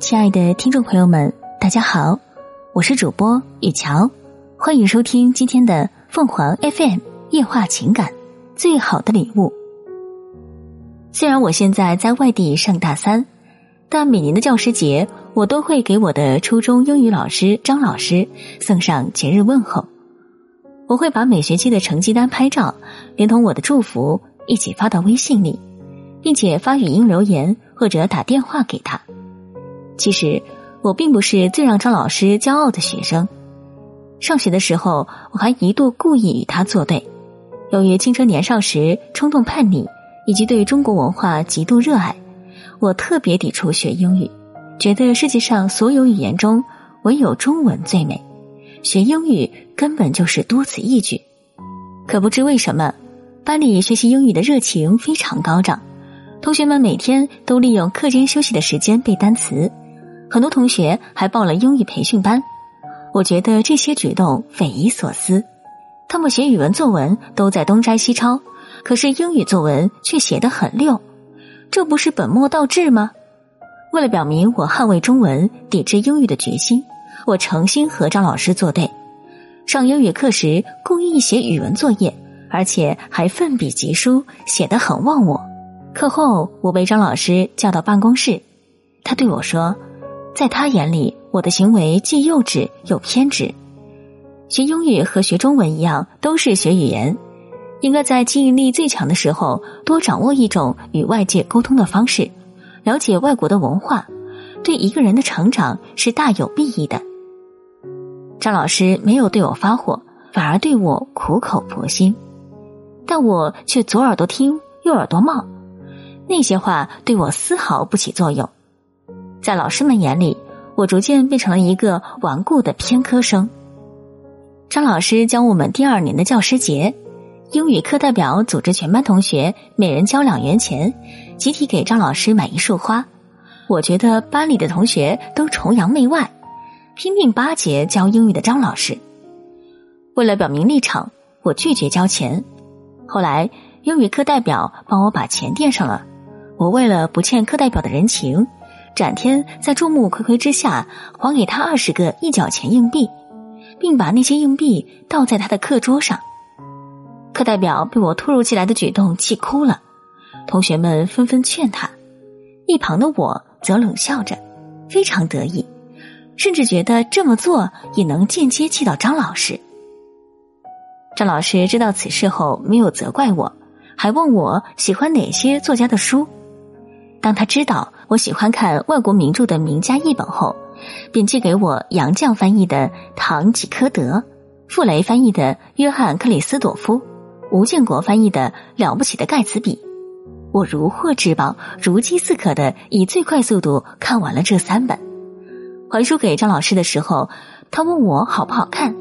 亲爱的听众朋友们，大家好，我是主播雨乔，欢迎收听今天的凤凰 FM 夜话情感最好的礼物。虽然我现在在外地上大三，但每年的教师节，我都会给我的初中英语老师张老师送上节日问候。我会把每学期的成绩单拍照，连同我的祝福一起发到微信里，并且发语音留言或者打电话给他。其实我并不是最让张老师骄傲的学生。上学的时候，我还一度故意与他作对。由于青春年少时冲动叛逆，以及对中国文化极度热爱，我特别抵触学英语，觉得世界上所有语言中唯有中文最美，学英语根本就是多此一举。可不知为什么，班里学习英语的热情非常高涨，同学们每天都利用课间休息的时间背单词。很多同学还报了英语培训班，我觉得这些举动匪夷所思。他们写语文作文都在东摘西抄，可是英语作文却写得很溜，这不是本末倒置吗？为了表明我捍卫中文、抵制英语的决心，我诚心和张老师作对。上英语课时故意写语文作业，而且还奋笔疾书，写得很忘我。课后我被张老师叫到办公室，他对我说。在他眼里，我的行为既幼稚又偏执。学英语和学中文一样，都是学语言，应该在记忆力最强的时候多掌握一种与外界沟通的方式，了解外国的文化，对一个人的成长是大有裨益的。张老师没有对我发火，反而对我苦口婆心，但我却左耳朵听右耳朵冒，那些话对我丝毫不起作用。在老师们眼里，我逐渐变成了一个顽固的偏科生。张老师教我们第二年的教师节，英语课代表组织全班同学每人交两元钱，集体给张老师买一束花。我觉得班里的同学都崇洋媚外，拼命巴结教英语的张老师。为了表明立场，我拒绝交钱。后来英语课代表帮我把钱垫上了，我为了不欠课代表的人情。展天在众目睽睽之下还给他二十个一角钱硬币，并把那些硬币倒在他的课桌上。课代表被我突如其来的举动气哭了，同学们纷纷劝他，一旁的我则冷笑着，非常得意，甚至觉得这么做也能间接气到张老师。张老师知道此事后没有责怪我，还问我喜欢哪些作家的书。当他知道。我喜欢看外国名著的名家译本后，便寄给我杨绛翻译的《堂吉诃德》，傅雷翻译的《约翰克里斯朵夫》，吴建国翻译的《了不起的盖茨比》。我如获至宝，如饥似渴的以最快速度看完了这三本。还书给张老师的时候，他问我好不好看，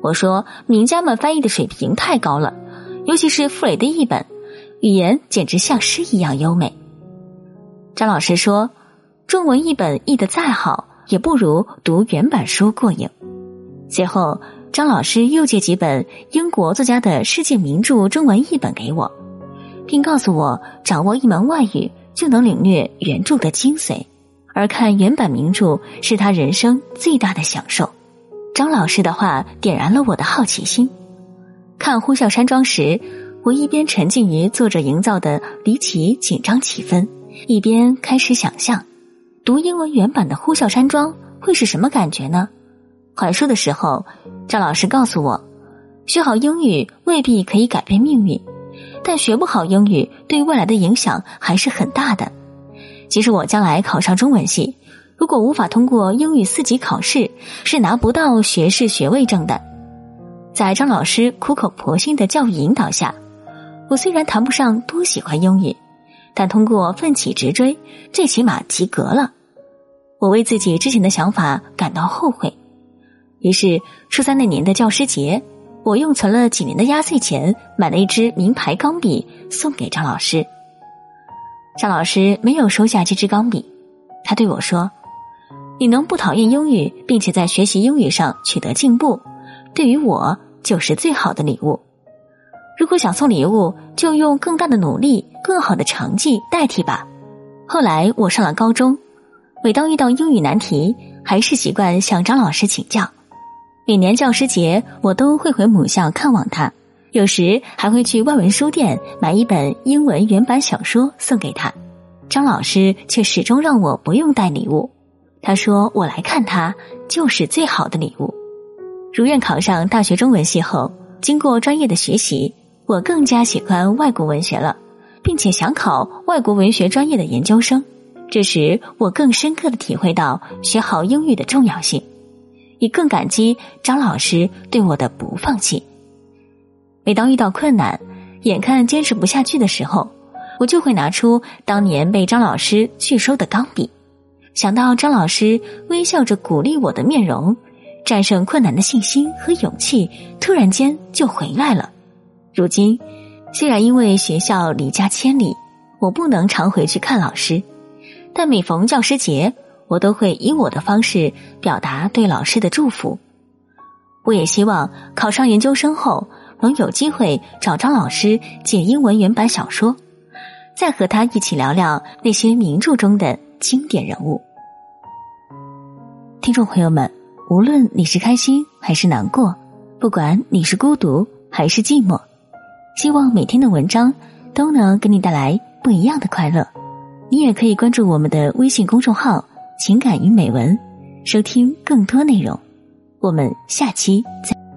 我说名家们翻译的水平太高了，尤其是傅雷的译本，语言简直像诗一样优美。张老师说：“中文译本译得再好，也不如读原版书过瘾。”随后，张老师又借几本英国作家的世界名著中文译本给我，并告诉我，掌握一门外语就能领略原著的精髓，而看原版名著是他人生最大的享受。张老师的话点燃了我的好奇心。看《呼啸山庄》时，我一边沉浸于作者营造的离奇紧张气氛。一边开始想象，读英文原版的《呼啸山庄》会是什么感觉呢？还书的时候，张老师告诉我，学好英语未必可以改变命运，但学不好英语对未来的影响还是很大的。即使我将来考上中文系，如果无法通过英语四级考试，是拿不到学士学位证的。在张老师苦口婆心的教育引导下，我虽然谈不上多喜欢英语。但通过奋起直追，最起码及格了。我为自己之前的想法感到后悔。于是初三那年的教师节，我用存了几年的压岁钱买了一支名牌钢笔送给张老师。张老师没有收下这支钢笔，他对我说：“你能不讨厌英语，并且在学习英语上取得进步，对于我就是最好的礼物。”如果想送礼物，就用更大的努力、更好的成绩代替吧。后来我上了高中，每当遇到英语难题，还是习惯向张老师请教。每年教师节，我都会回母校看望他，有时还会去外文书店买一本英文原版小说送给他。张老师却始终让我不用带礼物，他说我来看他就是最好的礼物。如愿考上大学中文系后，经过专业的学习，我更加喜欢外国文学了，并且想考外国文学专业的研究生。这时，我更深刻的体会到学好英语的重要性，也更感激张老师对我的不放弃。每当遇到困难，眼看坚持不下去的时候，我就会拿出当年被张老师拒收的钢笔，想到张老师微笑着鼓励我的面容，战胜困难的信心和勇气突然间就回来了。如今，虽然因为学校离家千里，我不能常回去看老师。但每逢教师节，我都会以我的方式表达对老师的祝福。我也希望考上研究生后，能有机会找张老师借英文原版小说，再和他一起聊聊那些名著中的经典人物。听众朋友们，无论你是开心还是难过，不管你是孤独还是寂寞，希望每天的文章都能给你带来不一样的快乐。你也可以关注我们的微信公众号“情感与美文”，收听更多内容。我们下期再。